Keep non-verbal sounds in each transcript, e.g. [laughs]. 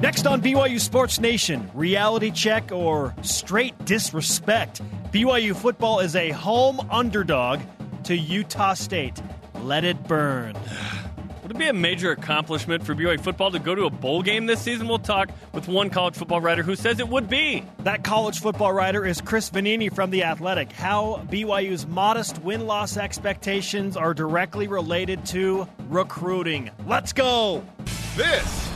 Next on BYU Sports Nation, reality check or straight disrespect. BYU football is a home underdog to Utah State. Let it burn. Would it be a major accomplishment for BYU football to go to a bowl game this season? We'll talk with one college football writer who says it would be. That college football writer is Chris Vannini from The Athletic. How BYU's modest win loss expectations are directly related to recruiting. Let's go. This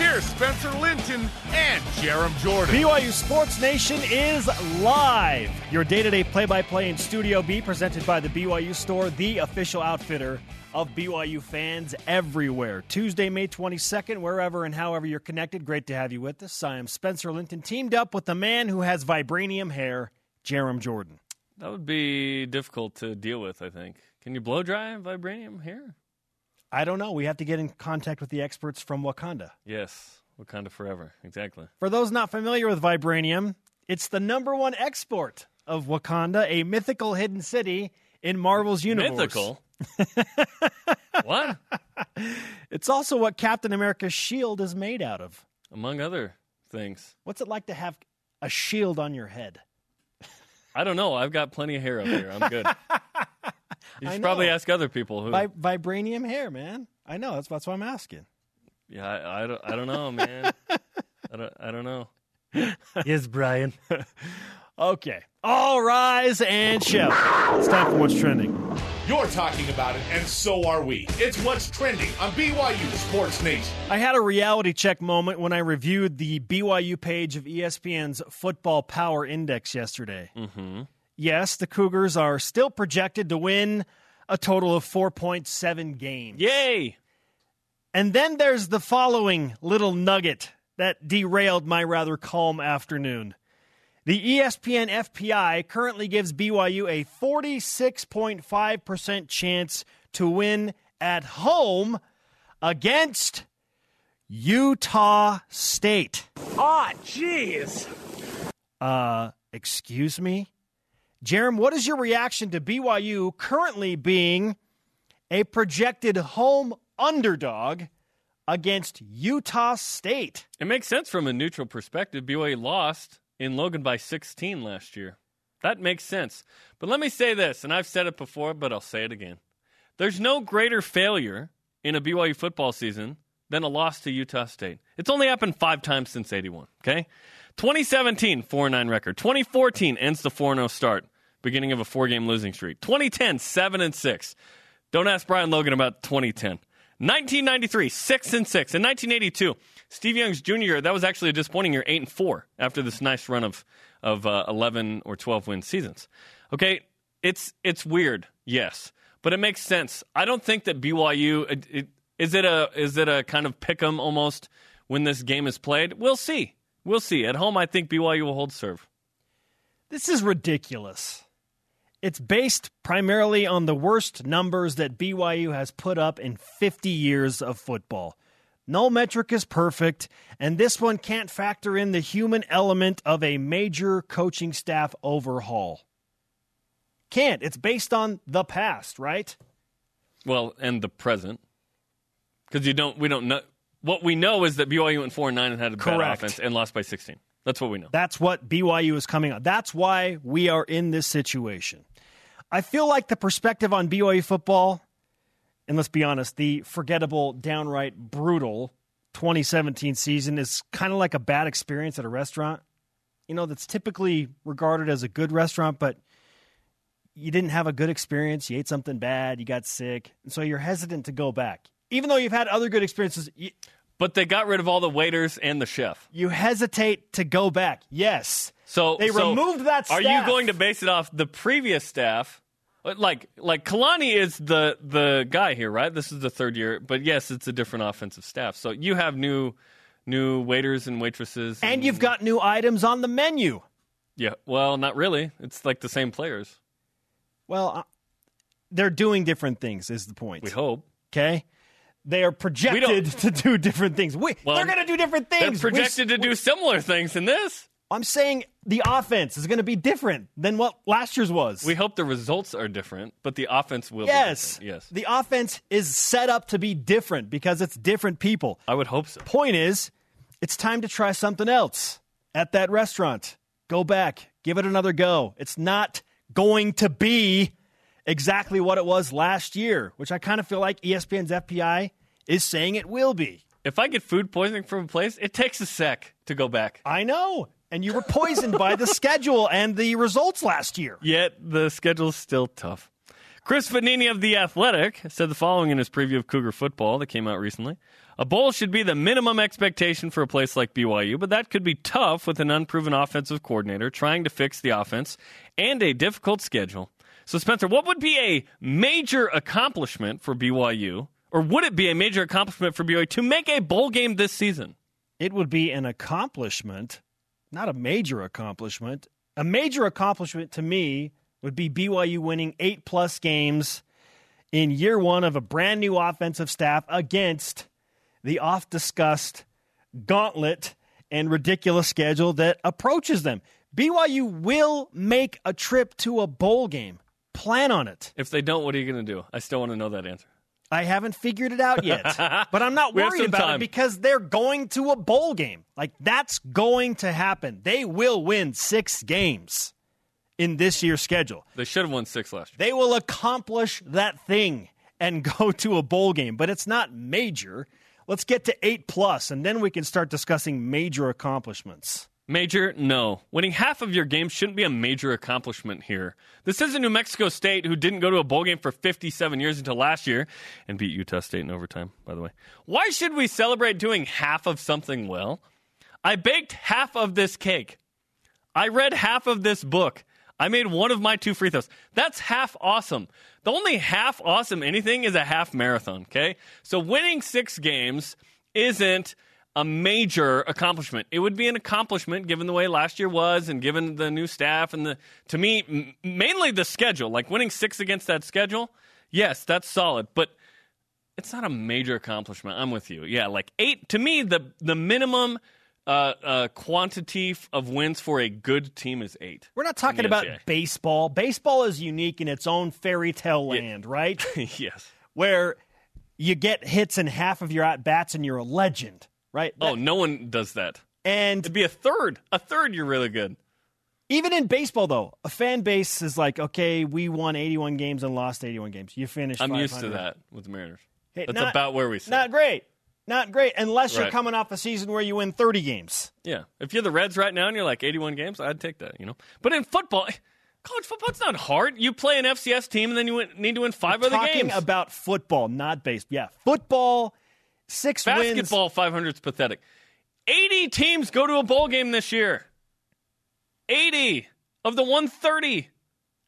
here's Spencer Linton and Jarom Jordan. BYU Sports Nation is live. Your day to day play by play in Studio B, presented by the BYU Store, the official outfitter of BYU fans everywhere. Tuesday, May 22nd, wherever and however you're connected. Great to have you with us. I am Spencer Linton, teamed up with the man who has vibranium hair, Jarom Jordan. That would be difficult to deal with, I think. Can you blow dry vibranium hair? I don't know. We have to get in contact with the experts from Wakanda. Yes, Wakanda forever. Exactly. For those not familiar with vibranium, it's the number one export of Wakanda, a mythical hidden city in Marvel's universe. Mythical? [laughs] what? It's also what Captain America's shield is made out of. Among other things. What's it like to have a shield on your head? I don't know. I've got plenty of hair up here. I'm good. [laughs] You should probably ask other people who. Vi- vibranium hair, man. I know. That's, that's why I'm asking. yeah, I, I don't. I don't know, man. I don't. I don't know. [laughs] yes, Brian. [laughs] okay. All rise and shout. It's time for what's trending. You're talking about it, and so are we. It's what's trending on BYU Sports Nation. I had a reality check moment when I reviewed the BYU page of ESPN's Football Power Index yesterday. Mm-hmm. Yes, the Cougars are still projected to win a total of 4.7 games. Yay! And then there's the following little nugget that derailed my rather calm afternoon. The ESPN FPI currently gives BYU a 46.5% chance to win at home against Utah State. Ah, jeez. Uh, excuse me? Jarom, what is your reaction to BYU currently being a projected home underdog against Utah State? It makes sense from a neutral perspective. BYU lost in Logan by 16 last year. That makes sense. But let me say this, and I've said it before, but I'll say it again. There's no greater failure in a BYU football season than a loss to Utah State. It's only happened five times since 81, okay? 2017, 4 9 record. 2014 ends the 4 0 start, beginning of a four game losing streak. 2010, 7 and 6. Don't ask Brian Logan about 2010. 1993, 6 and 6. In 1982, Steve Young's junior year, that was actually a disappointing year, 8 and 4, after this nice run of, of uh, 11 or 12 win seasons. Okay, it's, it's weird, yes, but it makes sense. I don't think that BYU, it, it, is, it a, is it a kind of pick 'em almost when this game is played? We'll see. We'll see. At home, I think BYU will hold serve. This is ridiculous. It's based primarily on the worst numbers that BYU has put up in 50 years of football. No metric is perfect, and this one can't factor in the human element of a major coaching staff overhaul. Can't. It's based on the past, right? Well, and the present, because you don't. We don't know. What we know is that BYU went four and nine and had a bad offense and lost by sixteen. That's what we know. That's what BYU is coming on. That's why we are in this situation. I feel like the perspective on BYU football, and let's be honest, the forgettable, downright brutal 2017 season is kind of like a bad experience at a restaurant. You know, that's typically regarded as a good restaurant, but you didn't have a good experience. You ate something bad, you got sick, and so you're hesitant to go back. Even though you've had other good experiences, you, But they got rid of all the waiters and the chef. you hesitate to go back. Yes. So They so removed that Are you going to base it off the previous staff? Like like Kalani is the the guy here, right? This is the third year, but yes, it's a different offensive staff. So you have new new waiters and waitresses, And you've got new items on the menu. yeah. Well, not really. It's like the same players. Well, uh, they're doing different things, is the point. We hope. Okay? They are projected [laughs] to do different things. We, Well, they're going to do different things. They're things. We- projected to do similar things in this. I'm saying the offense is going to be different than what last year's was. We hope the results are different, but the offense will yes, be different. Yes. The offense is set up to be different because it's different people. I would hope so. Point is, it's time to try something else at that restaurant. Go back, give it another go. It's not going to be exactly what it was last year, which I kind of feel like ESPN's FPI is saying it will be. If I get food poisoning from a place, it takes a sec to go back. I know. And you were poisoned by the schedule and the results last year. Yet the schedule's still tough. Chris Vannini of The Athletic said the following in his preview of Cougar football that came out recently. A bowl should be the minimum expectation for a place like BYU, but that could be tough with an unproven offensive coordinator trying to fix the offense and a difficult schedule. So, Spencer, what would be a major accomplishment for BYU, or would it be a major accomplishment for BYU to make a bowl game this season? It would be an accomplishment, not a major accomplishment. A major accomplishment to me would be BYU winning eight plus games in year one of a brand new offensive staff against the oft discussed gauntlet and ridiculous schedule that approaches them. BYU will make a trip to a bowl game. Plan on it. If they don't, what are you going to do? I still want to know that answer. I haven't figured it out yet, [laughs] but I'm not worried about time. it because they're going to a bowl game. Like that's going to happen. They will win six games in this year's schedule. They should have won six last year. They will accomplish that thing and [laughs] go to a bowl game, but it's not major. Let's get to eight plus, and then we can start discussing major accomplishments. Major? No. Winning half of your games shouldn't be a major accomplishment here. This isn't New Mexico State, who didn't go to a bowl game for 57 years until last year and beat Utah State in overtime, by the way. Why should we celebrate doing half of something well? I baked half of this cake. I read half of this book. I made one of my two free throws. That's half awesome. The only half awesome anything is a half marathon, okay? So winning six games isn't a major accomplishment. It would be an accomplishment given the way last year was and given the new staff and the to me m- mainly the schedule. Like winning 6 against that schedule, yes, that's solid, but it's not a major accomplishment. I'm with you. Yeah, like 8 to me the the minimum uh, uh, quantity of wins for a good team is 8. We're not talking about NCAA. baseball. Baseball is unique in its own fairy tale land, right? [laughs] yes. Where you get hits in half of your at bats and you're a legend, right? Oh, no one does that. and It'd be a third. A third you're really good. even in baseball, though, a fan base is like, okay, we won 81 games and lost 81 games. You finished. I'm used to that with the Mariners. Hey, That's not- about where we sit. Not great. Not great, unless you're coming off a season where you win 30 games. Yeah. If you're the Reds right now and you're like 81 games, I'd take that, you know? But in football, college football's not hard. You play an FCS team and then you need to win 5 other Talking games. Talking about football, not baseball. Yeah, football, six wins. Basketball 500 is pathetic. 80 teams go to a bowl game this year. 80 of the 130.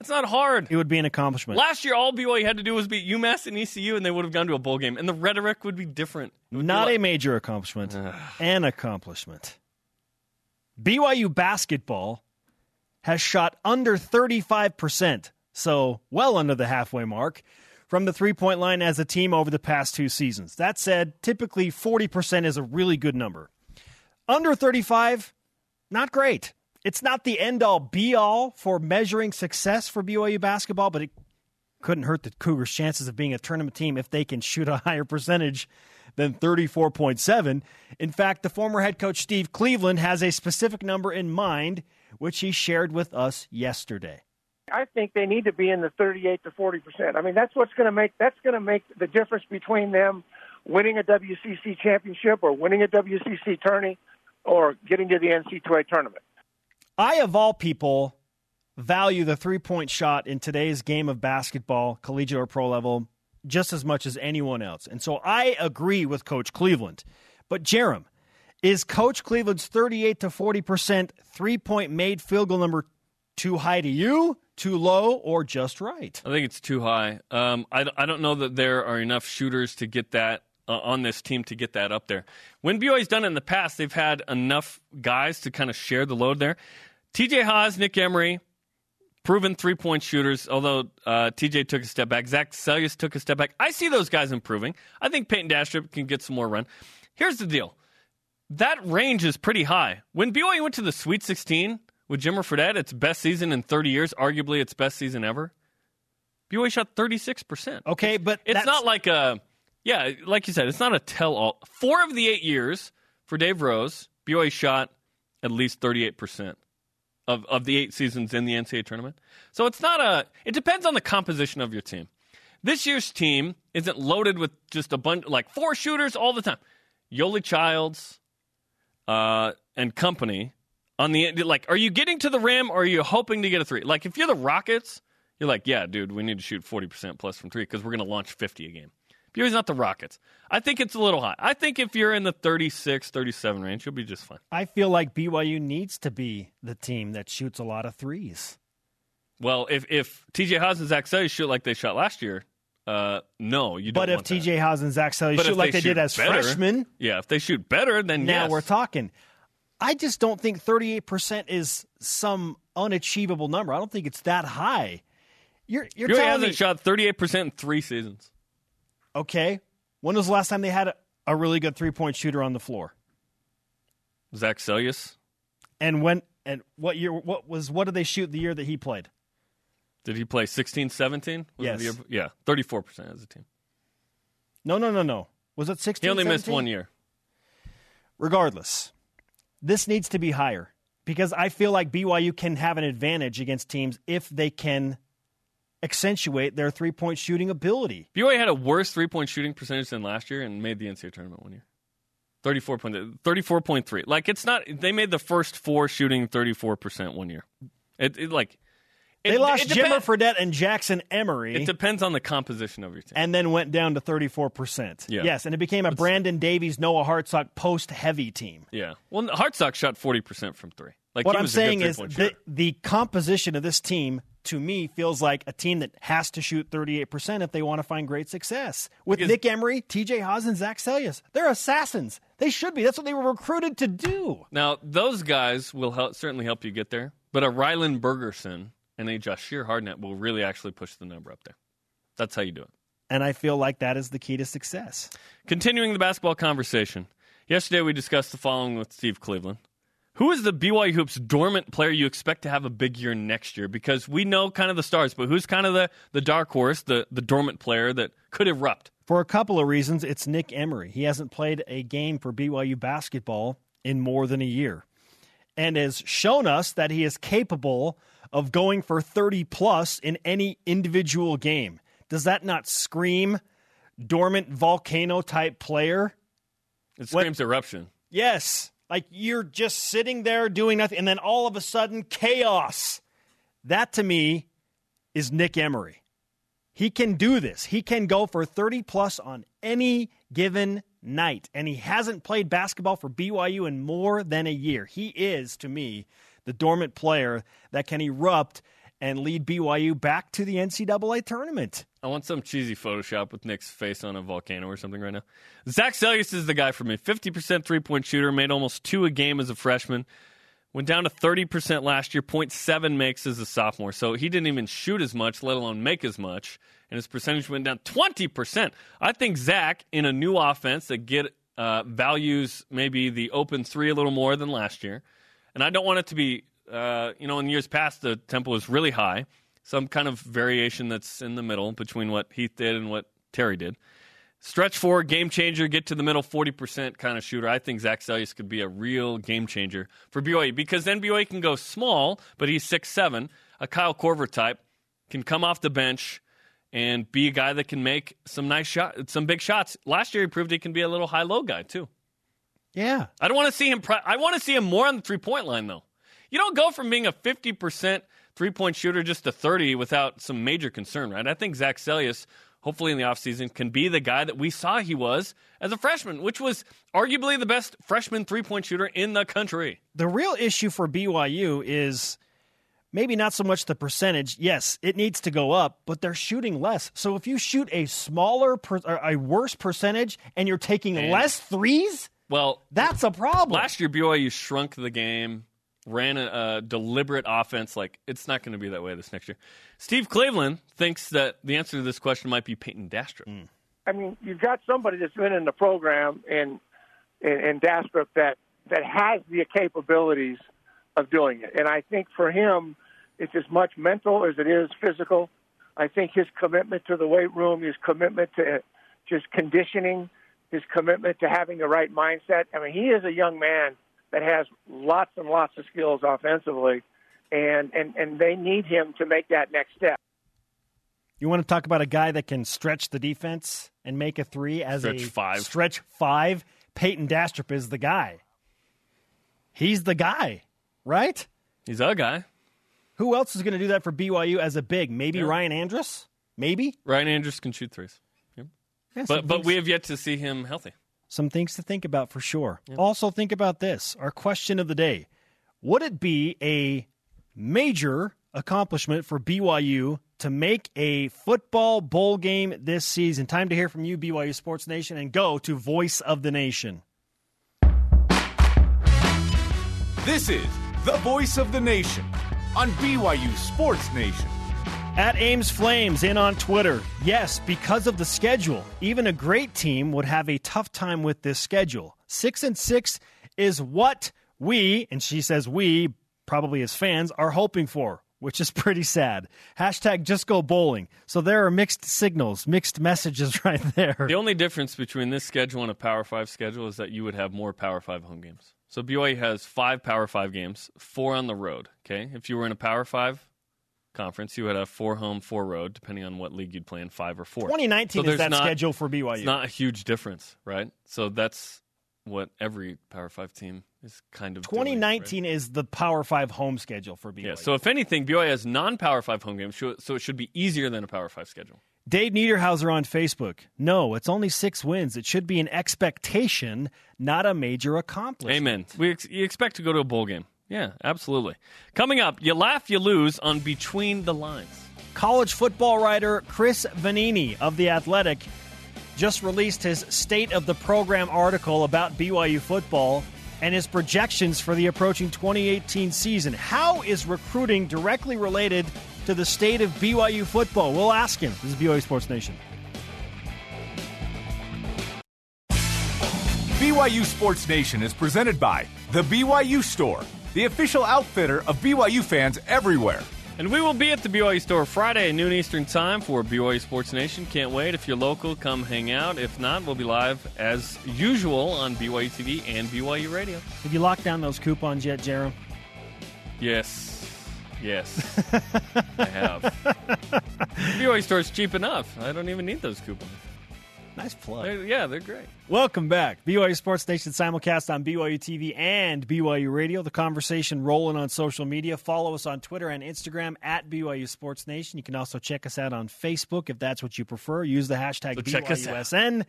It's not hard. It would be an accomplishment. Last year, all BYU had to do was beat UMass and ECU, and they would have gone to a bowl game, and the rhetoric would be different. Would be Not like- a major accomplishment, an accomplishment. BYU basketball has shot under 35%, so well under the halfway mark, from the three point line as a team over the past two seasons. That said, typically 40% is a really good number. Under 35, not great. It's not the end all be all for measuring success for BYU basketball, but it couldn't hurt the Cougars' chances of being a tournament team if they can shoot a higher percentage than 34.7. In fact, the former head coach Steve Cleveland has a specific number in mind, which he shared with us yesterday. I think they need to be in the 38 to 40 percent. I mean, that's what's going to make that's going to make the difference between them winning a WCC championship or winning a WCC tourney or getting to the NC2A tournament. I, of all people, value the three point shot in today's game of basketball, collegiate or pro level, just as much as anyone else. And so I agree with Coach Cleveland. But, Jarom, is Coach Cleveland's 38 to 40% three point made field goal number too high to you, too low, or just right? I think it's too high. Um, I, I don't know that there are enough shooters to get that uh, on this team to get that up there. When BYU's done it in the past, they've had enough guys to kind of share the load there. TJ Haws, Nick Emery, proven three point shooters, although uh, TJ took a step back. Zac Seljaas took a step back. I see those guys improving. I think Payton Dastrup can get some more run. Here's the deal that range is pretty high. When BYU went to the Sweet 16 with Jimmer Fredette, its best season in 30 years, arguably its best season ever. BYU shot 36%. Okay, but It's not like a, yeah, like you said, it's not a tell all. Four of the eight years for Dave Rose, BYU shot at least 38% of, of the eight seasons in the NCAA tournament. So it's not a, it depends on the composition of your team. This year's team isn't loaded with just a bunch, like four shooters all the time. Yoeli Childs uh, and company on the. Like, are you getting to the rim or are you hoping to get a three? Like, if you're the Rockets, you're like, yeah, dude, we need to shoot 40% plus from three because we're going to launch 50 a game. BYU's not the Rockets. I think it's a little high. I think if you're in the 36, 37 range, you'll be just fine. I feel like BYU needs to be the team that shoots a lot of threes. Well, if if TJ Haws and Zach Selly shoot like they shot last year, uh, no, you don't. But if. TJ Haws and Zach Selly shoot like they, shoot did as better- freshmen, yeah, if they shoot better, then now yes. we're talking. I just don't think 38% is some unachievable number. I don't think it's that high. You're, you're BYU telling hasn't me, shot 38% in three seasons. okay, when was the last time they had a, a really good three point shooter on the floor? Zac Seljaas, And when and what year? What was what did they shoot the year that he played? did he play 16, 17? Was Yes. year- yeah, 34% as a team. No, no, no, no. Was it 16? He only missed one year. Regardless, this needs to be higher because I feel like BYU can have an advantage against teams if they can accentuate their three point shooting ability. BYU had a worse three point shooting percentage than last year and made the NCAA tournament one year. 34 point, 34.3. Like, it's not, they made the first four shooting 34% one year. It, it like, it, They lost it Jimmer Fredette and Jackson Emery. It depends on the composition of your team. and then went down to 34%. Yeah. Yes, and it became a Brandon Davies, Noah Hartsock post heavy team. yeah. Well, Hartsock shot 40% from three. Like, What I'm was a good saying is the, the composition of this team, to me, feels like a team that has to shoot 38% if they want to find great success. With Because- Nick Emery, TJ Haws, and Zac Seljaas. They're assassins. They should be. That's what they were recruited to do. Now, those guys will help, certainly help you get there, but a Rylan Bergersen and a Jahshire Hardnett will really actually push the number up there. That's how you do it. And I feel like that is the key to success. Continuing the basketball conversation. Yesterday we discussed the following with Steve Cleveland. Who is the BYU Hoops dormant player you expect to have a big year next year? Because we know kind of the stars, but who's kind of the, the dark horse, the, the dormant player that could erupt? For a couple of reasons, it's Nick Emery. He hasn't played a game for BYU basketball in more than a year and has shown us that he is capable of going for 30 plus in any individual game. Does that not scream dormant volcano type player? It screams eruption. Yes. Like you're just sitting there doing nothing, and then all of a sudden, chaos. That to me is Nick Emery. He can do this. He can go for 30 plus on any given night. And he hasn't played basketball for BYU in more than a year. He is, to me, the dormant player that can erupt and lead BYU back to the NCAA tournament. I want some cheesy Photoshop with Nick's face on a volcano or something right now. Zac Seljaas is the guy for me. 50% three point shooter, made almost two a game as a freshman. Went down to 30% last year, 0.7 makes as a sophomore. So he didn't even shoot as much, let alone make as much. And his percentage went down 20%. I think Zach, in a new offense that get uh, values maybe the open three a little more than last year. And I don't want it to be, uh, you know, in years past, the tempo was really high. Some kind of variation that's in the middle between what Heath did and what Terry did. Stretch four, game changer, get to the middle, 40% kind of shooter. I think Zac Seljaas could be a real game changer for BYU because then BYU can go small, but he's six seven, a Kyle Korver type, can come off the bench and be a guy that can make some nice shots, some big shots. Last year he proved he can be a little high low guy too. Yeah. I don't want to see him. I want to see him more on the three point line, though. You don't go from being a fifty percent three point shooter just to thirty without some major concern, right? I think Zac Seljaas, hopefully in the offseason, can be the guy that we saw he was as a freshman, which was arguably the best freshman three point shooter in the country. the real issue for BYU is maybe not so much the percentage. Yes, it needs to go up, but they're shooting less. So if you shoot a smaller, per, a worse percentage, and you're taking And- less threes, Well, that's a problem. last year BYU shrunk the game, ran a, a deliberate offense. Like it's not going to be that way this next year. Steve Cleveland thinks that the answer to this question might be Payton Dastrup. Hmm. I mean, you've got somebody that's been in the program in in, in Dastrup that that has the capabilities of doing it. And I think for him, it's as much mental as it is physical. I think his commitment to the weight room, his commitment to uh, just conditioning, his commitment to having the right mindset. I mean, he is a young man that has lots and lots of skills offensively, and and and they need him to make that next step. You want to talk about a guy that can stretch the defense and make a three as Stretch a five. stretch five? Payton Dastrup is the guy. He's the guy, right? He's a guy. Who else is going to do that for BYU as a big? Maybe Ryan Andrus? Maybe. Ryan Andrus can shoot threes. Yep. Yeah, But but things- we have yet to see him healthy. some things to think about for sure. Also, think about this our question of the day. Would it be a major accomplishment for BYU to make a football bowl game this season? Time to hear from you, BYU Sports Nation, and go to Voice of the Nation. This is the voice of the nation on BYU Sports Nation. At Ames Flames in on Twitter. Yes, because of the schedule, even a great team would have a tough time with this schedule. Six and six is what we, and she says we, probably as fans, are hoping for, which is [laughs] pretty sad. Hashtag just go bowling. So there are mixed signals, mixed messages [laughs] right there. The only difference between this schedule and a Power Five schedule is that you would have more Power Five home games. So BYU has five Power Five games, four on the road. Okay, if you were in a Power Five conference, you had a four home, four road, depending on what league you'd play in, five or four. 2019 So is that not- schedule for It's BYU. not a huge difference, right? So that's what every Power Five team is kind of. doing, right? 2019 is the Power Five home schedule for BYU. Yeah. So if anything, BYU has non-Power Five home games, so so it should be easier than a Power Five schedule. Dave Niederhauser on Facebook. No, it's only six wins. It should be an expectation, not a major accomplishment. Amen. We ex- you expect to go to a bowl game. Yeah, absolutely. Coming up, you laugh, you lose on Between the Lines. College football writer Chris Vannini of The Athletic just released his State of the Program article about BYU football and his projections for the approaching 2018 season. How is recruiting directly related to the state of BYU football? We'll ask him. This is BYU Sports Nation. BYU Sports Nation is presented by The BYU Store, the official outfitter of BYU fans everywhere. And we will be at the BYU store Friday at noon Eastern Time for BYU Sports Nation. Can't wait. If you're local, come hang out. If not, we'll be live as usual on BYU TV and BYU Radio. Have you locked down those coupons yet, Jarom? Yes. Yes. [laughs] I have. BYU store is cheap enough. I don't even need those coupons. Nice plug. They're- yeah, they're great. Welcome back. BYU Sports Nation simulcast on BYU TV and BYU Radio. The conversation rolling on social media. Follow us on Twitter and Instagram at BYU Sports Nation. You can also check us out on Facebook if that's what you prefer. Use the hashtag So check us out. BYUSN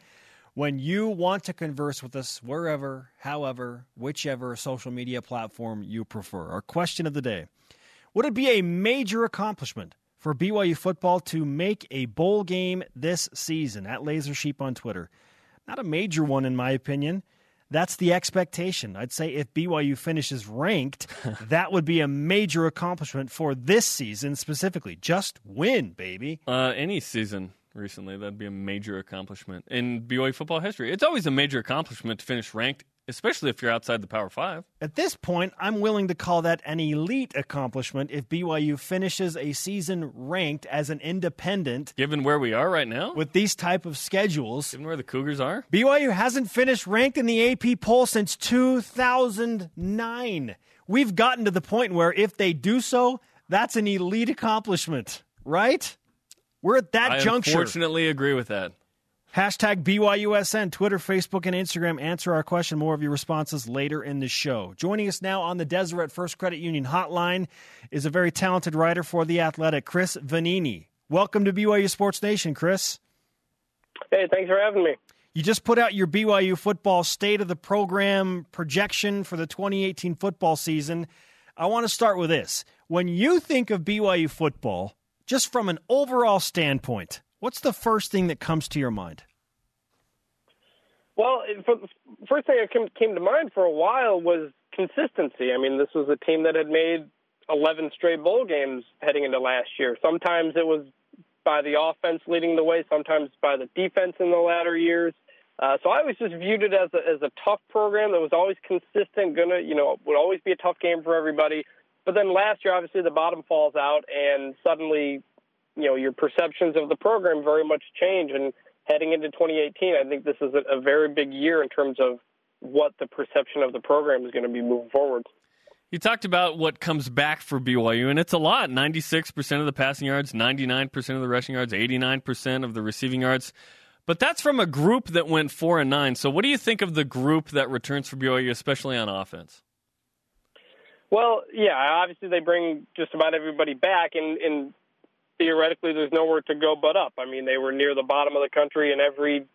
when you want to converse with us wherever, however, whichever social media platform you prefer. Our question of the day Would it be a major accomplishment for BYU football to make a bowl game this season? At Laser Sheep on Twitter. Not a major one, in my opinion. That's the expectation. I'd say if BYU finishes ranked, [laughs] that would be a major accomplishment for this season specifically. Just win, baby. Uh, any season recently, that'd be a major accomplishment in BYU football history. It's always a major accomplishment to finish ranked, especially if you're outside the Power Five. At this point, I'm willing to call that an elite accomplishment if BYU finishes a season ranked as an independent Given where we are right now, with these type of schedules. given where the Cougars are, BYU hasn't finished ranked in the AP poll since 2009. We've gotten to the point where if they do so, that's an elite accomplishment, right? We're at that I juncture. I unfortunately agree with that. Hashtag BYUSN, Twitter, Facebook, and Instagram. Answer our question. More of your responses later in the show. Joining us now on the Deseret First Credit Union hotline is a very talented writer for The Athletic, Chris Vannini. Welcome to BYU Sports Nation, Chris. Hey, thanks for having me. You just put out your BYU football state of the program projection for the 2018 football season. I want to start with this. When you think of BYU football, just from an overall standpoint, what's the first thing that comes to your mind? Well, for, first thing that came, came to mind for a while was consistency. I mean, this was a team that had made 11 straight bowl games heading into last year. Sometimes it was by the offense leading the way, sometimes by the defense in the latter years. Uh, so I always just viewed it as a, as a tough program that was always consistent, gonna you know would always be a tough game for everybody. But then last year, obviously, the bottom falls out, and suddenly, you know, your perceptions of the program very much change. And heading into 2018, I think this is a, a very big year in terms of what the perception of the program is going to be moving forward. You talked about what comes back for BYU, and it's a lot 96% of the passing yards, 99% of the rushing yards, 89% of the receiving yards. But that's from a group that went 4 and 9. So, what do you think of the group that returns for BYU, especially on offense? Well, yeah, obviously they bring just about everybody back, and, and theoretically there's nowhere to go but up. I mean, they were near the bottom of the country in every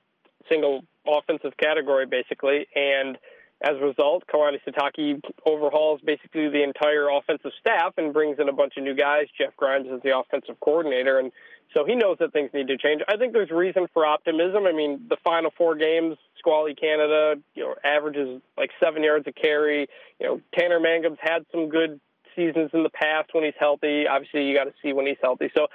single offensive category, basically, and as a result, Kalani Sitake overhauls basically the entire offensive staff and brings in a bunch of new guys. Jeff Grimes is the offensive coordinator, and so he knows that things need to change. I think there's reason for optimism. I mean, the final four games, Squally Canada, you know, averages like seven yards a carry. You know, Tanner Mangum's had some good seasons in the past when he's healthy. Obviously, you got to see when he's healthy. So,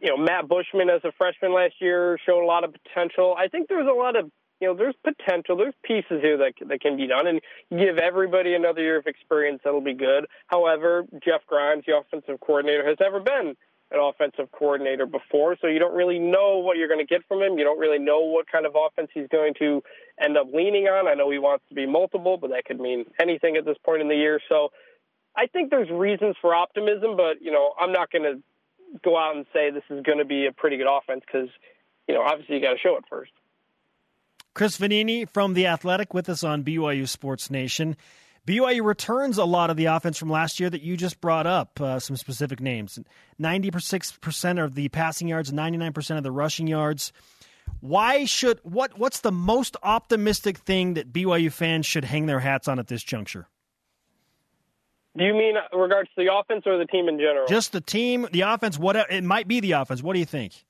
you know, Matt Bushman as a freshman last year showed a lot of potential. I think there's a lot of you know, there's potential, there's pieces here that that can be done, and give everybody another year of experience. That'll be good. However, Jeff Grimes, the offensive coordinator, has never been an offensive coordinator before, so you don't really know what you're going to get from him. You don't really know what kind of offense he's going to end up leaning on. I know he wants to be multiple, but that could mean anything at this point in the year. So I think there's reasons for optimism, but you know, I'm not going to go out and say this is going to be a pretty good offense because you know, obviously you got to show it first. Chris Vannini from The Athletic with us on BYU Sports Nation. BYU returns a lot of the offense from last year that you just brought up, uh, some specific names. 96% of the passing yards, 99% of the rushing yards. Why should what what's the most optimistic thing that BYU fans should hang their hats on at this juncture? Do you mean regards to the offense or the team in general? Just the team, the offense, what it might be the offense. What do you think?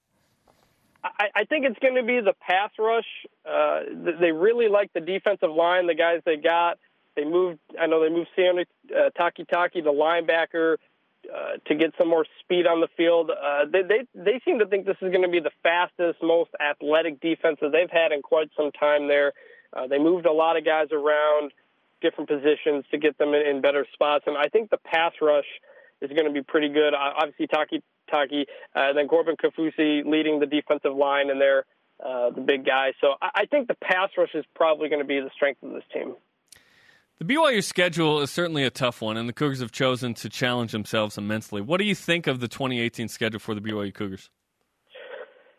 I, I think it's going to be the pass rush. Uh, they really like the defensive line, the guys they got. They moved. I know they moved Sione uh, Takitaki, the linebacker, uh, to get some more speed on the field. Uh, they, they they seem to think this is going to be the fastest, most athletic defense that they've had in quite some time. There, uh, they moved a lot of guys around different positions to get them in, in better spots, and I think the pass rush is going to be pretty good. Obviously, Taki Taki, uh, then Corbin Kaufusi leading the defensive line, and they're uh, the big guy. So I, I think the pass rush is probably going to be the strength of this team. The BYU schedule is certainly a tough one, and the Cougars have chosen to challenge themselves immensely. What do you think of the 2018 schedule for the BYU Cougars?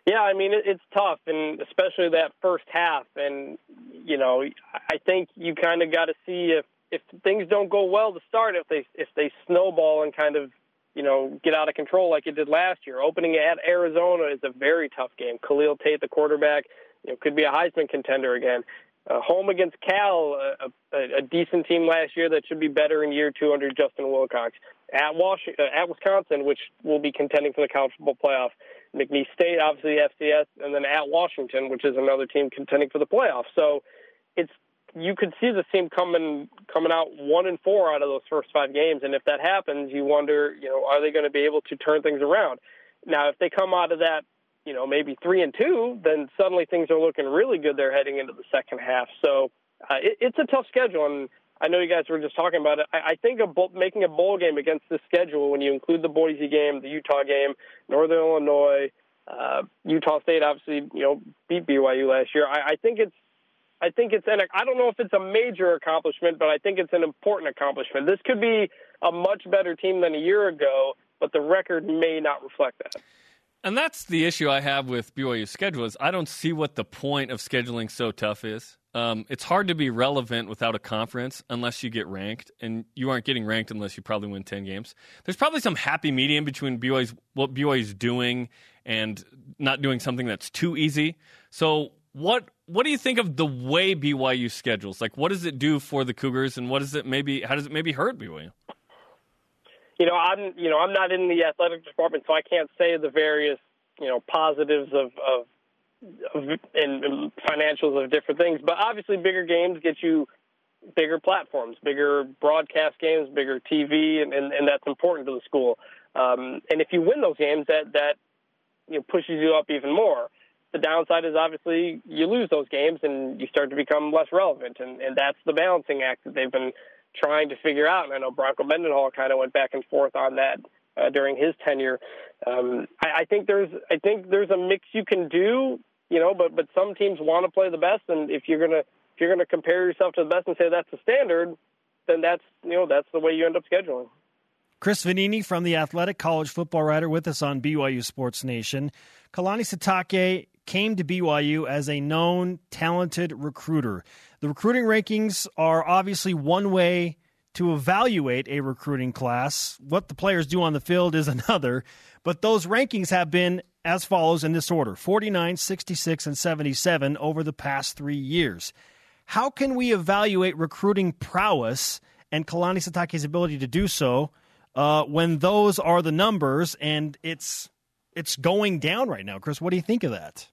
Yeah, I mean it, it's tough, and especially that first half. And you know, I think you kind of got to see if if things don't go well to start, if they if they snowball and kind of you know, get out of control like it did last year. Opening at Arizona is a very tough game. Khalil Tate, the quarterback, you know, could be a Heisman contender again. Uh, home against Cal, a, a, a decent team last year that should be better in year two under Justin Wilcox. At Washington, uh, at Wisconsin, which will be contending for the college football playoff. McNeese State, obviously FCS, and then at Washington, which is another team contending for the playoff. So it's you could see the team coming coming out one and four out of those first five games, and if that happens, you wonder, you know, are they going to be able to turn things around? Now, if they come out of that, you know, maybe three and two, then suddenly things are looking really good. They're heading into the second half, so uh, it, it's a tough schedule, and I know you guys were just talking about it. I, I think a bowl, making a bowl game against this schedule, when you include the Boise game, the Utah game, Northern Illinois. Uh, Utah State obviously, you know, beat BYU last year. I, I think it's I think it's an I don't know if it's a major accomplishment, but I think it's an important accomplishment. This could be a much better team than a year ago, but the record may not reflect that. And that's the issue I have with BYU's schedule is I don't see what the point of scheduling so tough is. Um, it's hard to be relevant without a conference unless you get ranked, and you aren't getting ranked unless you probably win ten games. There's probably some happy medium between BYU's what BYU's doing and not doing something that's too easy. So what what do you think of the way BYU schedules? Like, what does it do for the Cougars, and what does it maybe how does it maybe hurt BYU? You know, I'm you know I'm not in the athletic department, so I can't say the various you know positives of of, of and, and financials of different things. But obviously, bigger games get you bigger platforms, bigger broadcast games, bigger TV, and, and, and that's important to the school. Um, and if you win those games, that that you know, pushes you up even more. the downside is obviously you lose those games and you start to become less relevant, and, and that's the balancing act that they've been trying to figure out. And I know Bronco Mendenhall kind of went back and forth on that uh, during his tenure. Um, I, I think there's I think there's a mix you can do, you know, but but some teams want to play the best, and if you're gonna if you're gonna compare yourself to the best and say that's the standard, then that's you know that's the way you end up scheduling. Chris Vannini from the Athletic College Football Writer with us on BYU Sports Nation. Kalani Sitake came to BYU as a known talented recruiter. The recruiting rankings are obviously one way to evaluate a recruiting class. What the players do on the field is [laughs] another, but those rankings have been as follows in this order 49, 66, and 77 over the past three years. How can we evaluate recruiting prowess and Kalani Sitake's ability to do so uh, when those are the numbers and it's it's going down right now? Chris, what do you think of that?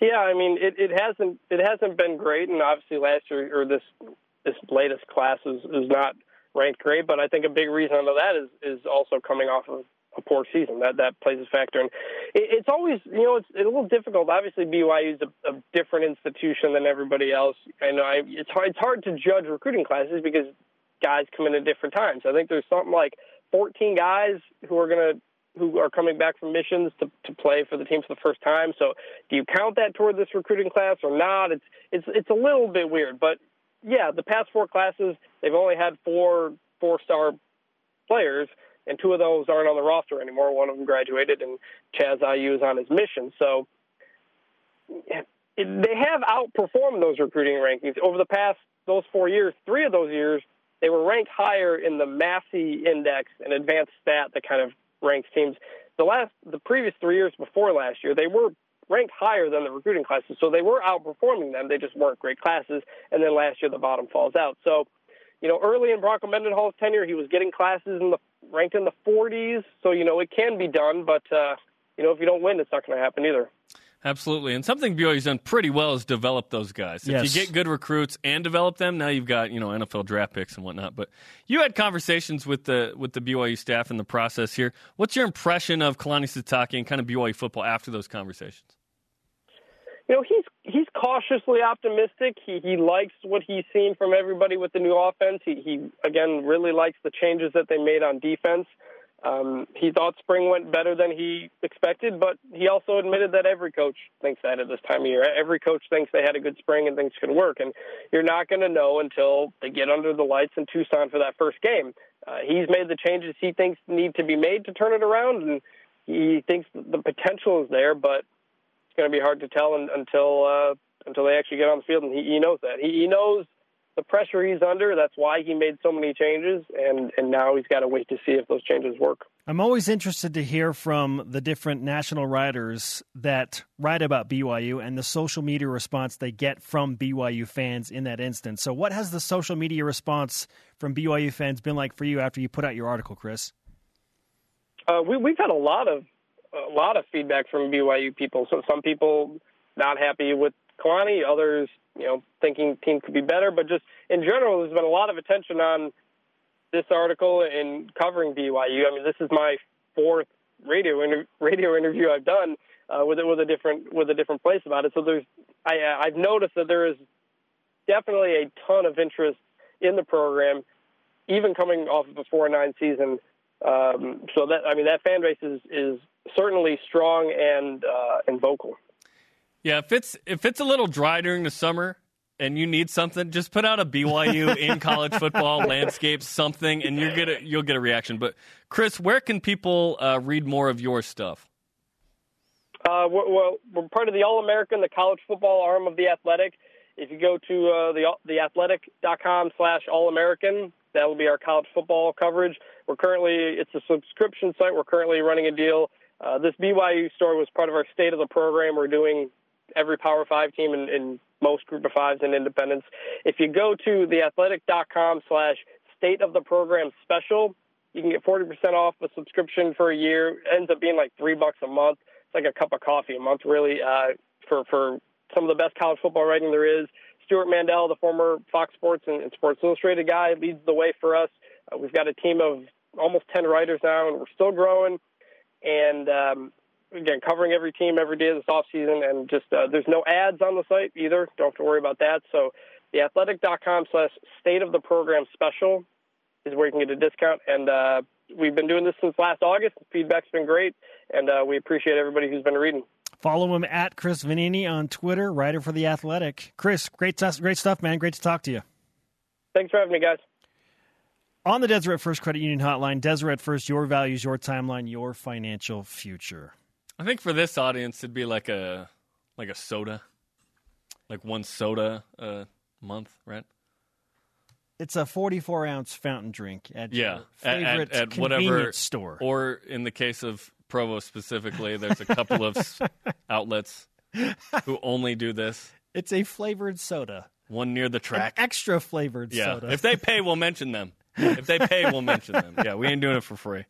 Yeah, I mean it, it hasn't it hasn't been great, and obviously last year or this this latest class is, is not ranked great. But I think a big reason of that is is also coming off of a poor season. That that plays a factor, and it, it's always you know it's, it's a little difficult. Obviously, BYU is a, a different institution than everybody else. Know I, it's hard it's hard to judge recruiting classes because guys come in at different times. I think there's something like 14 guys who are going to who are coming back from missions to, to play for the team for the first time. So, do you count that toward this recruiting class or not? It's it's it's a little bit weird, but yeah, the past four classes they've only had four four star players, and two of those aren't on the roster anymore. One of them graduated, and Chaz Ayu is on his mission. So, they have outperformed those recruiting rankings over the past those four years. Three of those years they were ranked higher in the Massey Index, an advanced stat that kind of ranks teams. The last, the previous three years before last year, they were ranked higher than the recruiting classes, so they were outperforming them. They just weren't great classes. And then last year, the bottom falls out. So, you know, early in Bronco Mendenhall's tenure, he was getting classes in the ranked in the 40s. So, you know, it can be done, but uh, you know, if you don't win, it's not going to happen either. Absolutely. And something BYU's done pretty well is develop those guys. If yes. you get good recruits and develop them, now you've got, you know, NFL draft picks and whatnot. But you had conversations with the with the BYU staff in the process here. What's your impression of Kalani Sitake and kind of BYU football after those conversations? You know, he's he's cautiously optimistic. He he likes what he's seen from everybody with the new offense. He he again really likes the changes that they made on defense. Um, he thought spring went better than he expected, but he also admitted that every coach thinks that at this time of year. Every coach thinks they had a good spring and things could work, and you're not going to know until they get under the lights in Tucson for that first game. Uh, he's made the changes he thinks need to be made to turn it around, and he thinks the potential is there, but it's going to be hard to tell until uh, until they actually get on the field, and he, he knows that. He, he knows the pressure he's under. That's why he made so many changes, and and now he's got to wait to see if those changes work. I'm always interested to hear from the different national writers that write about BYU and the social media response they get from BYU fans in that instance. So, what has the social media response from BYU fans been like for you after you put out your article, Chris? Uh, we, we've had a lot of a lot of feedback from BYU people. So some people not happy with Kalani, others you know, thinking team could be better. But just in general, there's been a lot of attention on this article and covering BYU. I mean, this is my fourth radio inter- radio interview I've done uh, with it with a different with a different place about it. So there's I, uh, I've noticed that there is definitely a ton of interest in the program, even coming off of a four and nine season. Um, so that I mean that fan base is is certainly strong and uh, and vocal. Yeah, if it's if it's a little dry during the summer and you need something, just put out a BYU in [laughs] college football landscape something, and you get a, you'll get a reaction. But Chris, where can people uh, read more of your stuff? Uh, well, we're part of the All American, the college football arm of the Athletic. If you go to uh, the theathletic.com slash All American, that will be our college football coverage. We're currently it's a subscription site. We're currently running a deal. Uh, this BYU story was part of our state of the program. We're doing every Power Five team and, in most Group of Fives and independents. If you go to theathletic.com slash state of the program special, you can get 40% off a subscription for a year. It ends up being like three bucks a month. It's like a cup of coffee a month, really, uh, for, for some of the best college football writing there is. Stewart Mandel, the former Fox Sports and, and Sports Illustrated guy, leads the way for us. Uh, we've got a team of almost 10 writers now, and we're still growing. And um, again, covering every team every day this off season, and just uh, there's no ads on the site either. Don't have to worry about that. So, the theathletic.com slash state of the program special is where you can get a discount. And uh, we've been doing this since last August. The feedback's been great, and uh, we appreciate everybody who's been reading. Follow him at Chris Vannini on Twitter, writer for The Athletic. Chris, great, great stuff, man. Great to talk to you. Thanks for having me, guys. On the Deseret First Credit Union Hotline, Deseret First, your values, your timeline, your financial future. I think for this audience, it'd be like a like a soda, like one soda a month, right? It's a 44 ounce fountain drink at yeah, your favorite at, at, convenience whatever store. Or in the case of Provo specifically, there's a couple of [laughs] outlets who only do this. It's a flavored soda. One near the track. An extra flavored yeah. soda. If they pay, we'll mention them. If they pay, we'll mention them. [laughs] Yeah, we ain't doing it for free.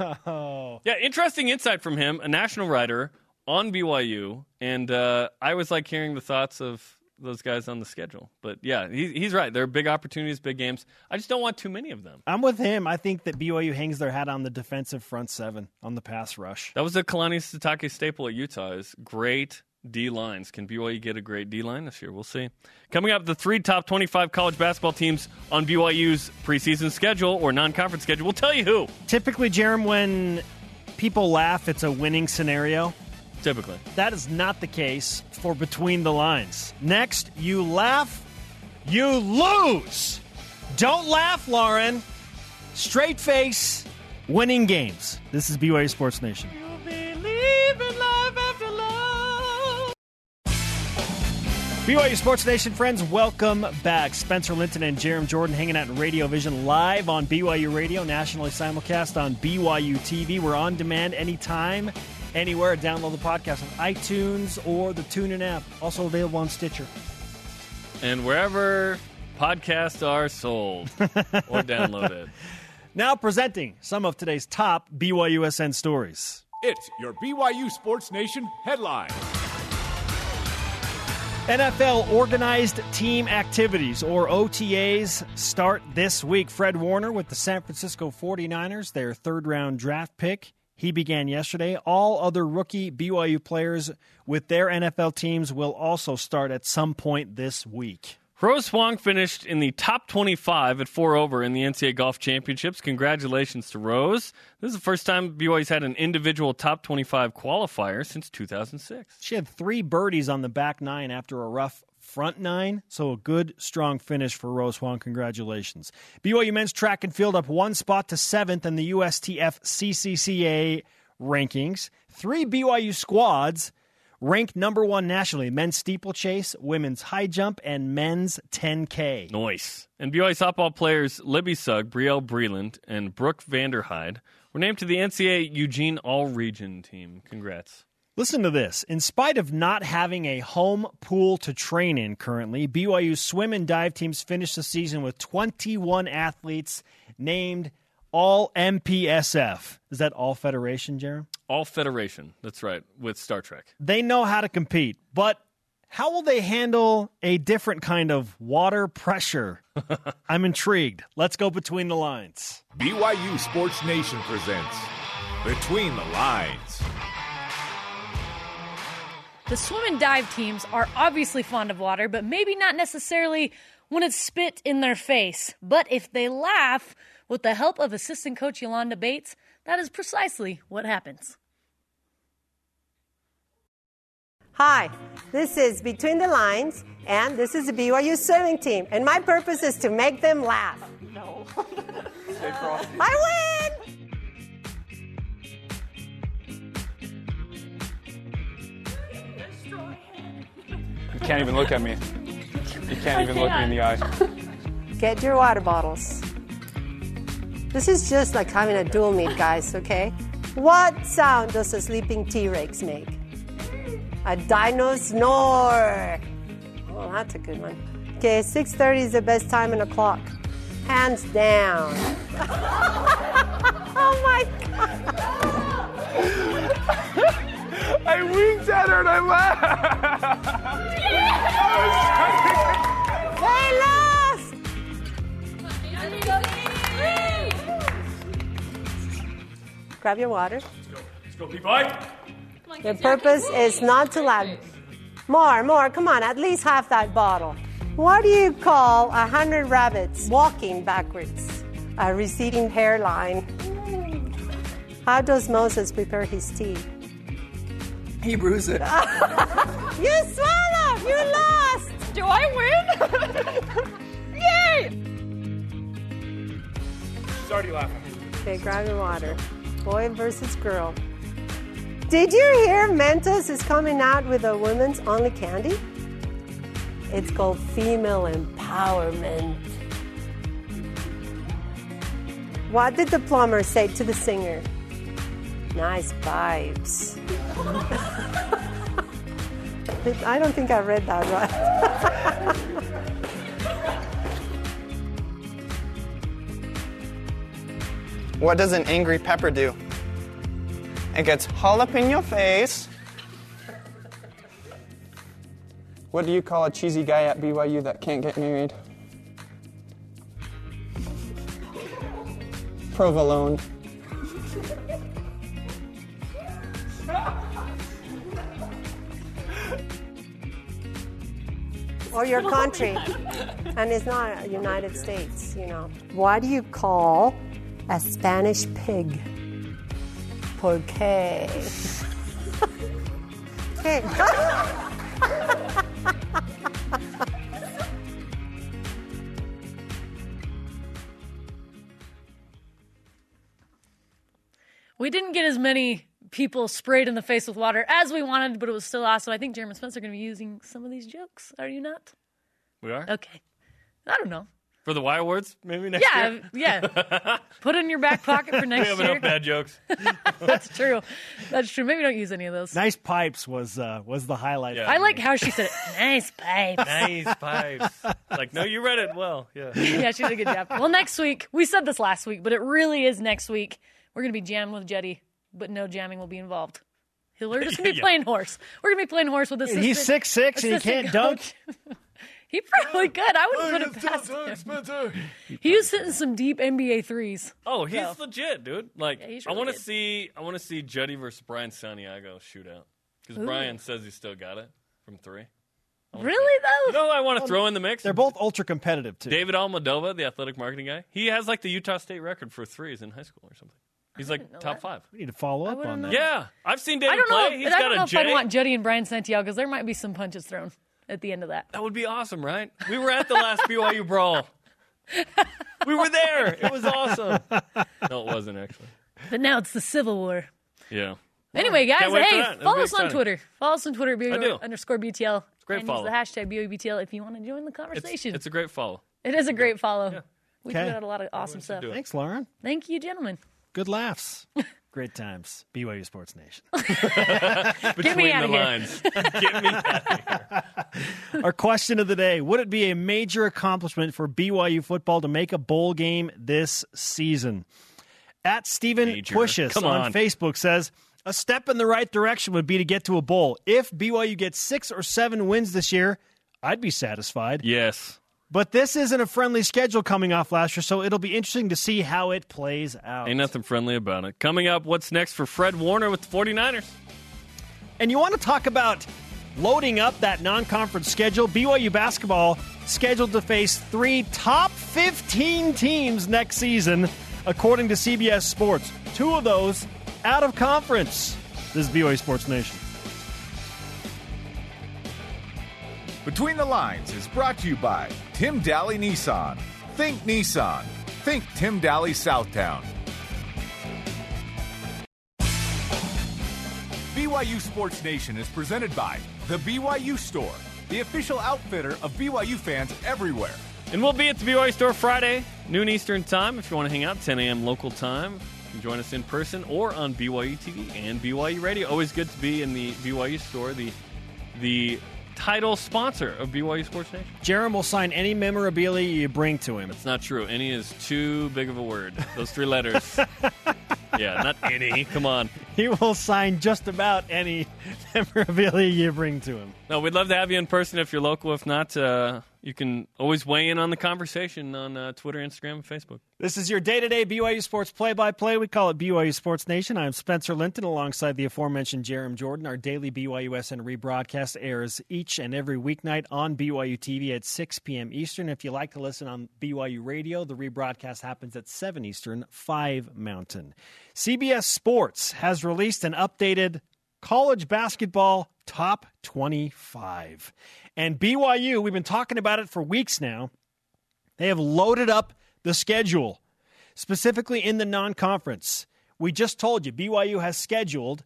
Oh. Yeah, interesting insight from him, a national writer on BYU, and uh, I was like hearing the thoughts of those guys on the schedule. But yeah, he, he's right. There are big opportunities, big games. I just don't want too many of them. I'm with him. I think that BYU hangs their hat on the defensive front seven on the pass rush. That was a Kalani Sitake staple at Utah. Is great D lines. Can BYU get a great D line this year? We'll see. Coming up, the three top 25 college basketball teams on BYU's preseason schedule or non conference schedule. We'll tell you who. Typically, Jarom, when people laugh, it's a winning scenario. Typically. That is not the case for Between the Lines. Next, you laugh, you lose. Don't laugh, Lauren. Straight face, winning games. This is BYU Sports Nation. BYU Sports Nation friends, welcome back. Spencer Linton and Jarom Jordan hanging out in Radio Vision live on BYU Radio, nationally simulcast on BYU TV. We're on demand anytime, anywhere. Download the podcast on iTunes or the TuneIn app. Also available on Stitcher. And wherever podcasts are sold or [laughs] downloaded. Now presenting some of today's top BYUSN stories. It's your BYU Sports Nation headline. NFL organized team activities, or OTAs, start this week. Fred Warner with the San Francisco 49ers, their third round draft pick. He began yesterday. All other rookie BYU players with their NFL teams will also start at some point this week. Rose Huang finished in the top 25 at four over in the NCAA Golf Championships. Congratulations to Rose. This is the first time BYU's had an individual top 25 qualifier since 2006. She had three birdies on the back nine after a rough front nine, so a good, strong finish for Rose Huang. Congratulations. BYU men's track and field up one spot to seventh in the USTFCCCA rankings. Three BYU squads ranked number one nationally men's steeplechase, women's high jump, and men's 10K. Nice. And BYU softball players Libby Sugg, Brielle Breland, and Brooke Vanderhyde were named to the NCAA Eugene All Region team. Congrats. Listen to this. In spite of not having a home pool to train in currently, BYU swim and dive teams finished the season with 21 athletes named all MPSF. Is that all Federation, Jeremy? All Federation. That's right, with Star Trek. They know how to compete, but how will they handle a different kind of water pressure? [laughs] I'm intrigued. Let's go between the lines. BYU Sports Nation presents Between the Lines. The swim and dive teams are obviously fond of water, but maybe not necessarily when it's spit in their face. But if they laugh, with the help of assistant coach Yolanda Bates, that is precisely what happens. Hi, this is Between the Lines, and this is the BYU swimming team, and my purpose is to make them laugh. No. [laughs] I win! You can't even look at me. You can't even look me in the eye. Get your water bottles. This is just like having a dual meet, guys, okay? What sound does a sleeping T Rex make? A dino snore. Oh, that's a good one. Okay, 6.30 is the best time in the clock. Hands down. [laughs] oh my God. I winked at her and I laughed. They lost! Grab your water. Let's Go, Let's P-Boy. The purpose is not to laugh. More, more. Come on, at least half that bottle. What do you call a hundred rabbits walking backwards? A receding hairline. How does Moses prepare his tea? He brews it. [laughs] You swallowed! You lost! Do I win? [laughs] Yay! She's already laughing. Okay, grab your water. Boy versus girl. Did you hear Mentos is coming out with a women's only candy? It's called female empowerment. What did the plumber say to the singer? Nice vibes. [laughs] I don't think I read that right. [laughs] What does an angry pepper do? It gets all up in your face. What do you call a cheesy guy at BYU that can't get married? Provolone. or your country. and it's not United States, you know. What do you call a Spanish pig? Porque. okay. We didn't get as many people sprayed in the face with water as we wanted, but it was still awesome. I think Jeremy Spencer are going to be using some of these jokes. Are you not? We are? Okay. I don't know. For the Y Awards, maybe next yeah, year? yeah. [laughs] Put it in your back pocket for next we next have year. enough bad jokes. [laughs] That's true. That's true. Maybe don't use any of those. Nice pipes was uh, was the highlight. Yeah. I like how she said it. Nice pipes. nice pipes. Like, no, you read it well. Yeah. yeah, she did a good job. Well, next week, we said this last week, but it really is next week. We're going to be jamming with Jetty, but no jamming will be involved. We're just going to be [laughs] Yeah. playing horse. We're going to be playing horse with this. He's six six and he can't dunk. Coach. he probably could. I wouldn't put it past him. He was hitting some deep NBA threes. Oh, he's So. legit, dude. Like, he's I really want to good. see, I want to see Juddy versus Brian Santiago shootout because Ooh. Brian says he still got it from three. Really, see though? You know who I want to throw in the mix? They're both ultra competitive too. David Almadova, the athletic marketing guy. He has like the Utah State record for threes in high school or something. He's like top five. We need to follow up on that. Yeah, I've seen David I don't know. play. He's If, I got don't know a if I'd want Juddy and Brian Santiago because there might be some punches thrown at the end of that. That would be awesome, right? We were at the last BYU brawl. We were there. It was awesome. No, it wasn't actually. But now it's the Civil War. Yeah. Anyway, guys, Can't wait for hey, that. It'll follow be us on exciting. Twitter. Follow us on Twitter, BYU I do. underscore BTL. great and follow. use the hashtag BYUBTL if you want to join the It's, conversation. it's a great follow. it is a great follow. We Okay. put out a lot of awesome stuff. do it. Thanks, Lauren. Thank you, gentlemen. Good laughs. [laughs] Great times. BYU Sports Nation. [laughs] Between me the outta here. lines. [laughs] Get me out of here. Our question of the day Would it be a major accomplishment for BYU football to make a bowl game this season? At Stephen Major. Pushes on. on. Facebook says, a step in the right direction would be to get to a bowl. If BYU gets six or seven wins this year, I'd be satisfied. Yes. But this isn't a friendly schedule coming off last year, so it'll be interesting to see how it plays out. Ain't nothing friendly about it. Coming up, what's next for Fred Warner with the 49ers? And you want to talk about loading up that non conference schedule? BYU basketball scheduled to face three top 15 teams next season, according to CBS Sports. Two of those out of conference. This is BYU Sports Nation. Between the Lines is brought to you by Tim Daly Nissan. Think Nissan. Think Tim Daly Southtown. BYU Sports Nation is presented by The BYU Store, the official outfitter of BYU fans everywhere. And we'll be at the BYU store Friday, noon Eastern time. If you want to hang out, 10 a.m. local time. Join us in person or on BYU TV and BYU Radio. Always good to be in the BYU store, the the title sponsor of BYU Sports Nation. Jarom will sign any memorabilia you bring to him. It's not true. Any is too big of a word. Those three letters. [laughs] yeah, not any. Come on. He will sign just about any memorabilia you bring to him. No, we'd love to have you in person if you're local. If not, uh, You can always weigh in on the conversation on uh, Twitter, Instagram, and Facebook. This is your day to day BYU Sports play by play. We call it BYU Sports Nation. I'm Spencer Linton alongside the aforementioned Jarom Jordan. Our daily BYUSN rebroadcast airs each and every weeknight on BYU TV at 6 p.m. Eastern. If you like to listen on BYU Radio, the rebroadcast happens at 7 Eastern, 5 Mountain. CBS Sports has released an updated college basketball top 25. And BYU, we've been talking about it for weeks now. They have loaded up the schedule, specifically in the non conference. We just told you BYU has scheduled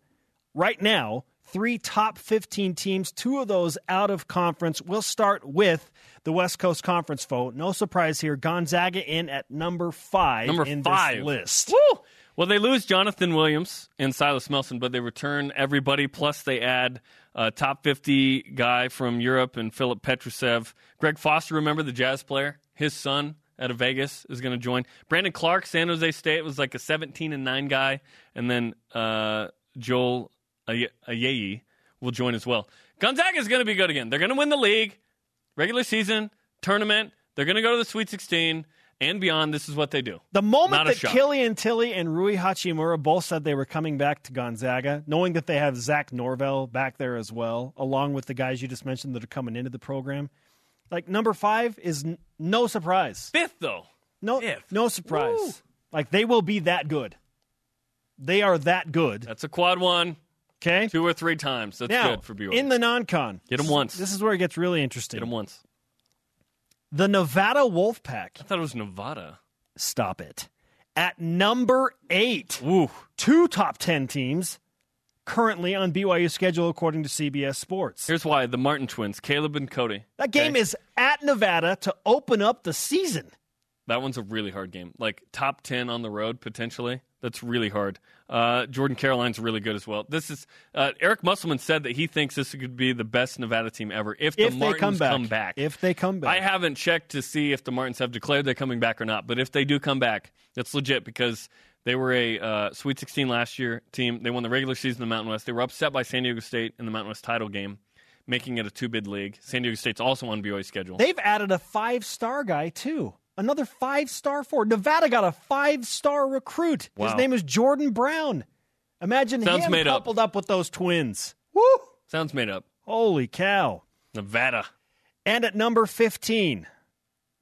right now three top 15 teams, two of those out of conference. We'll start with the West Coast Conference foe. No surprise here. Gonzaga in at number five Number in five. this list. Woo! Well, they lose Johnathan Williams and Silas Melson, but they return everybody. Plus, they add a top 50 guy from Europe and Filip Petrusev. Greg Foster, remember the jazz player? His son out of Vegas is going to join. Brandon Clarke, San Jose State, was like a 17 and 9 guy. And then uh, Joel Ay- Ayayi will join as well. Gonzaga is going to be good again. They're going to win the league, regular season, tournament. They're going to go to the Sweet 16 and beyond. This is what they do. The moment that shock. Killian Tillie and Rui Hachimura both said they were coming back to Gonzaga, knowing that they have Zach Norvell back there as well, along with the guys you just mentioned that are coming into the program, like number five is n- no surprise. Fifth, though. No, Fifth. no surprise. Woo. Like they will be that good. They are that good. That's a quad one. Okay, two or three times. That's now, good for BYU. in the non-con. Get 'em once. This is where it gets really interesting. Get them once. The Nevada Wolfpack. I thought it was Nevada. Stop it. At number eight, Ooh. two top 10 teams currently on BYU schedule according to CBS Sports. Here's why the Martin twins, Caleb and Cody. That game Okay? is at Nevada to open up the season. That one's a really hard game. Like top 10 on the road, potentially. That's really hard. Uh, Jordan Caroline's really good as well. This is uh, Eric Musselman said that he thinks this could be the best Nevada team ever if the If they Martins come back. If they come back. I haven't checked to see if the Martins have declared they're coming back or not, but if they do come back, that's legit because they were a uh, Sweet 16 last year team. They won the regular season in the Mountain West. They were upset by San Diego State in the Mountain West title game, making it a two bid league. San Diego State's also on BYU's schedule. They've added a five star guy, too. Another five star forward. Nevada got a five star recruit. His name is Jordan Brown. Imagine Sounds him made coupled up with those twins. Woo! Sounds made up. Holy cow. Nevada. And at number 15,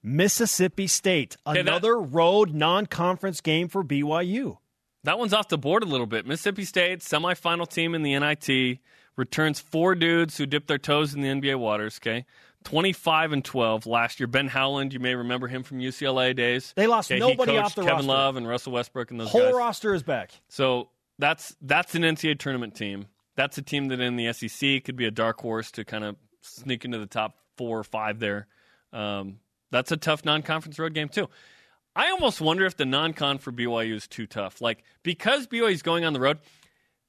Mississippi State. Okay, that- Another road non conference game for BYU. That one's off the board a little bit. Mississippi State, semifinal team in the NIT, returns four dudes who dipped their toes in the NBA waters, okay? 25 and 12 last year. Ben Howland, you may remember him from UCLA days. They lost Okay, nobody off the Kevin roster. Love and Russell Westbrook and those Whole guys. roster is back. So that's that's an NCAA tournament team. That's a team that in the SEC could be a dark horse to kind of sneak into the top four or five there. Um, that's a tough non-conference road game too. I almost wonder if the non-con for BYU is too tough. Like because BYU is going on the road,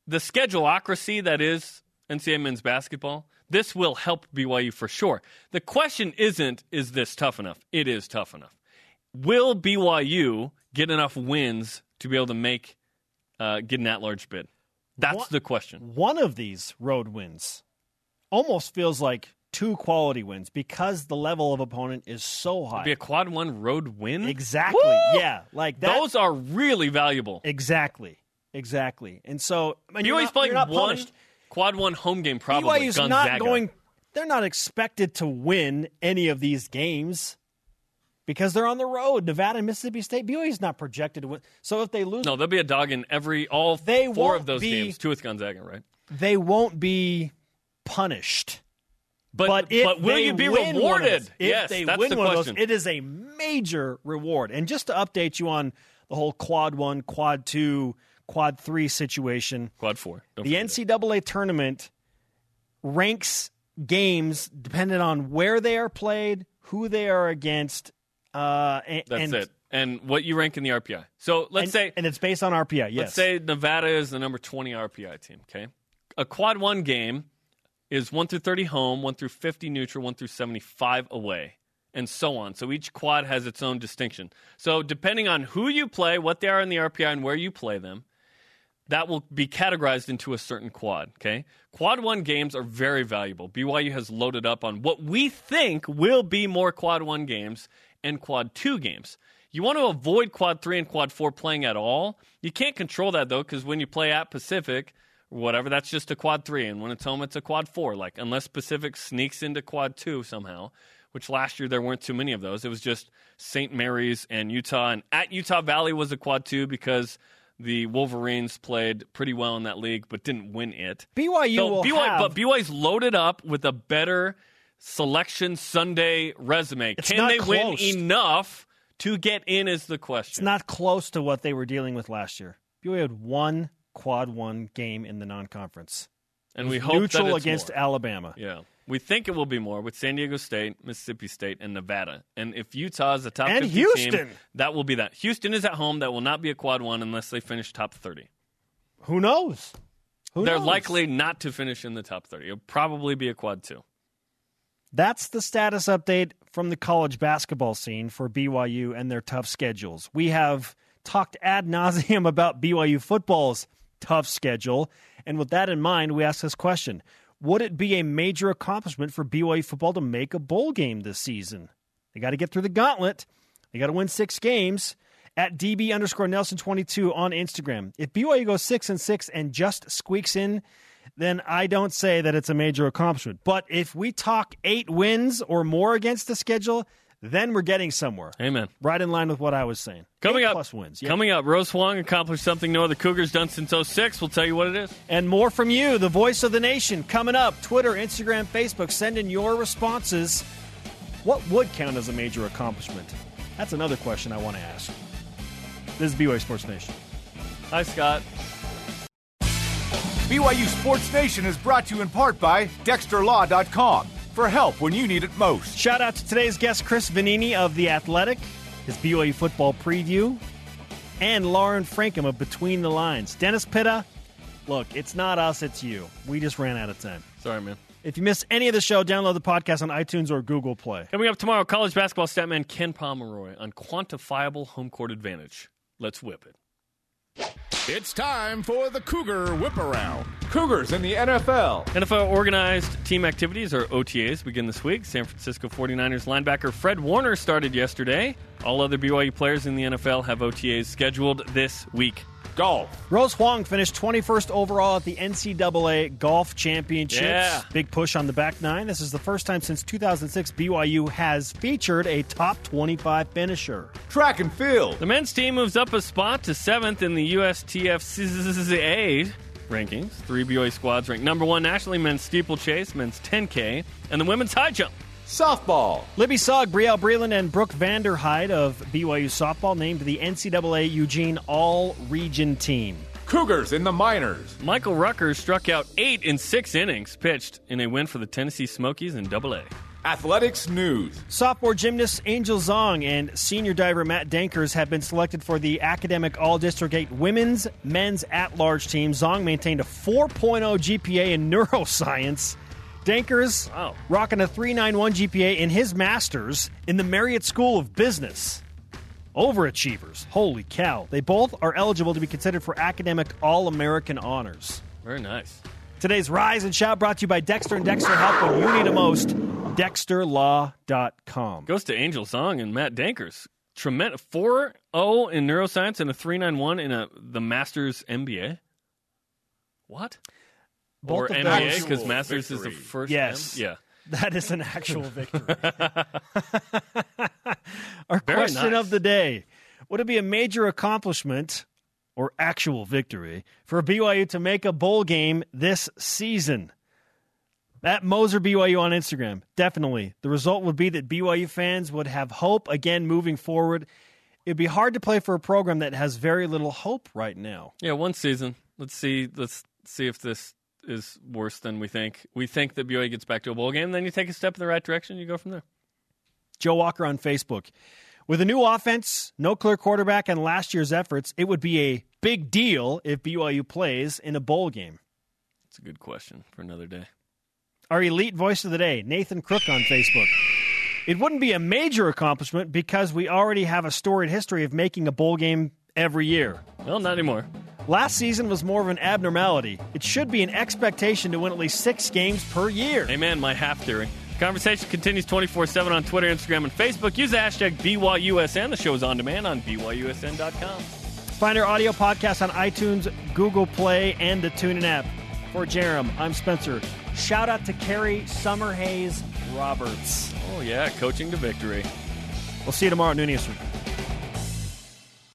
the scheduleocracy that is NCAA men's basketball, this will help BYU for sure. The question isn't is this tough enough? It is tough enough. Will BYU get enough wins to be able to make uh, get an at-large bid? That's What- the question. One of these road wins almost feels like two quality wins because the level of opponent is so high. Be a quad one road win. Exactly. Woo! Yeah. Like that. Those are really valuable. Exactly. Exactly. And so BYU's not, playing you're not one punished. Quad one home game probably. BYU's Gonzaga. not going. They're not expected to win any of these games because they're on the road. Nevada and Mississippi State. BYU's not projected to win. So if they lose, No, there'll be a dog in every all They four of those be- games. Two with Gonzaga, right? they won't be punished. But But, but will you be rewarded? those- if yes, they that's win the one question. of those, it is a major reward. And just to update you on the whole quad one, quad two, quad three situation, quad four. Don't the. NCAA tournament ranks games dependent on where they are played, who they are against. Uh, and, That's and, it. And what you rank in the RPI. So let's and- say and it's based on RPI. Yes. Let's say Nevada is the number 20 RPI team, okay? A quad one game is 1 through 30 home, 1 through 50 neutral, 1 through 75 away, and so on. So each quad has its own distinction. So depending on who you play, what they are in the RPI, and where you play them, that will be categorized into a certain quad. Okay, quad one games are very valuable. BYU has loaded up on what we think will be more quad one games and quad two games. You want to avoid quad three and quad four playing at all. You can't control that though, because when you play at Pacific whatever, that's just a quad three, and when it's home, it's a quad four. Like unless Pacific sneaks into quad two somehow, which last year there weren't too many of those. It was just St. Mary's and Utah, and at Utah Valley was a quad two because the Wolverines played pretty well in that league, but didn't win it. BYU So will BYU, have. but BYU's loaded up with a better selection Sunday resume. It's Can they win enough to get in? Is the question. it's not close to what they were dealing with last year. BYU had one quad one game in the non-conference, and we hope that neutral against more. Alabama. Yeah. We think it will be more with San Diego State, Mississippi State, and Nevada. And if Utah is a top And 50 Houston. team, that will be that. Houston is at home. That will not be a quad one unless they finish top 30. Who knows? Who They're knows? likely not to finish in the top 30. It'll probably be a quad two. That's the status update from the college basketball scene for BYU and their tough schedules. We have talked ad nauseum [laughs] about BYU football's tough schedule. And with that in mind, we ask this question Would it be a major accomplishment for BYU football to make a bowl game this season? They got to get through the gauntlet, they got to win six games. At DB underscore Nelson 22 on Instagram. If BYU goes six and six and just squeaks in then I don't say that it's a major accomplishment. But if we talk eight wins or more against the schedule, then we're getting somewhere. Amen. Right in line with what I was saying. Coming Eight up, plus wins. Yep. Coming up, Rose Huang accomplished something no other Cougars done since 06. We'll tell you what it is. And more from you, the voice of the nation, coming up. Twitter, Instagram, Facebook. Send in your responses. What would count as a major accomplishment? That's another question I want to ask. This is BYU Sports Nation. Hi, Scott. BYU Sports Nation is brought to you in part by DexterLaw.com for help when you need it most. Shout out to today's guest, Chris Vannini of The Athletic, his BYU football preview, and Lauren Frankham of Between the Lines. Dennis Pitta, look, it's not us, it's you. We just ran out of time. Sorry, man. If you missed any of the show, download the podcast on iTunes or Google Play. Coming up tomorrow, college basketball statman Ken Pomeroy on quantifiable home court advantage. Let's whip it. It's time for the Cougar Whip Around. Cougars in the NFL. NFL organized team activities or OTAs begin this week. San Francisco 49ers linebacker Fred Warner started yesterday. All other BYU players in the NFL have OTAs scheduled this week. Golf. Rose Huang finished 21st overall at the NCAA Golf Championships. Yeah. Big push on the back nine. This is the first time since 2006 BYU has featured a top 25 finisher. Track and field. The men's team moves up a spot to seventh in the USTFCA rankings. Three BYU squads ranked number one nationally men's steeplechase, men's 10K, and the women's high jump. Softball. Libby Sugg, Brielle Breland, and Brooke Vanderhyde of BYU softball named the NCAA Eugene All Region Team. Cougars in the minors. Michael Rucker struck out eight in six innings pitched in a win for the Tennessee Smokies in Double A. Athletics news. Sophomore gymnast Angel Zong and senior diver Matt Dankers have been selected for the Academic All District 8 Women's Men's At Large team. Zong maintained a 4.0 GPA in neuroscience. Dankers rocking a 391 GPA in his master's in the Marriott School of Business. Overachievers. Holy cow. They both are eligible to be considered for academic All American honors. Very nice. Today's Rise and Shout brought to you by Dexter and Dexter Help when you need it most. DexterLaw.com. Goes to Angel Song and Matt Dankers. Tremendous 4 0 in neuroscience and a 391 in a, the Masters MBA. What? Both or of MBA because Masters is the first. Yes. M? Yeah. That is an actual victory. [laughs] [laughs] Our Very question nice. of the day Would it be a major accomplishment or actual victory for BYU to make a bowl game this season? At Moser BYU on Instagram, definitely. The result would be that BYU fans would have hope again moving forward. It'd be hard to play for a program that has very little hope right now. Yeah, one season. Let's see. Let's see if this is worse than we think. We think that BYU gets back to a bowl game. Then you take a step in the right direction. You go from there. Joe Walker on Facebook. With a new offense, no clear quarterback, and last year's efforts, it would be a big deal if BYU plays in a bowl game. That's a good question for another day. Our elite voice of the day, Nathan Crook on Facebook. It wouldn't be a major accomplishment because we already have a storied history of making a bowl game every year. Well, not anymore. Last season was more of an abnormality. It should be an expectation to win at least six games per year. Amen, my half theory. Conversation continues 24 7 on Twitter, Instagram, and Facebook. Use the hashtag BYUSN. The show is on demand on BYUSN.com. Find our audio podcast on iTunes, Google Play, and the TuneIn app. For Jarom, I'm Spencer. Shout out to Carrie Summerhays Roberts. Oh, yeah, coaching to victory. We'll see you tomorrow at noon Eastern.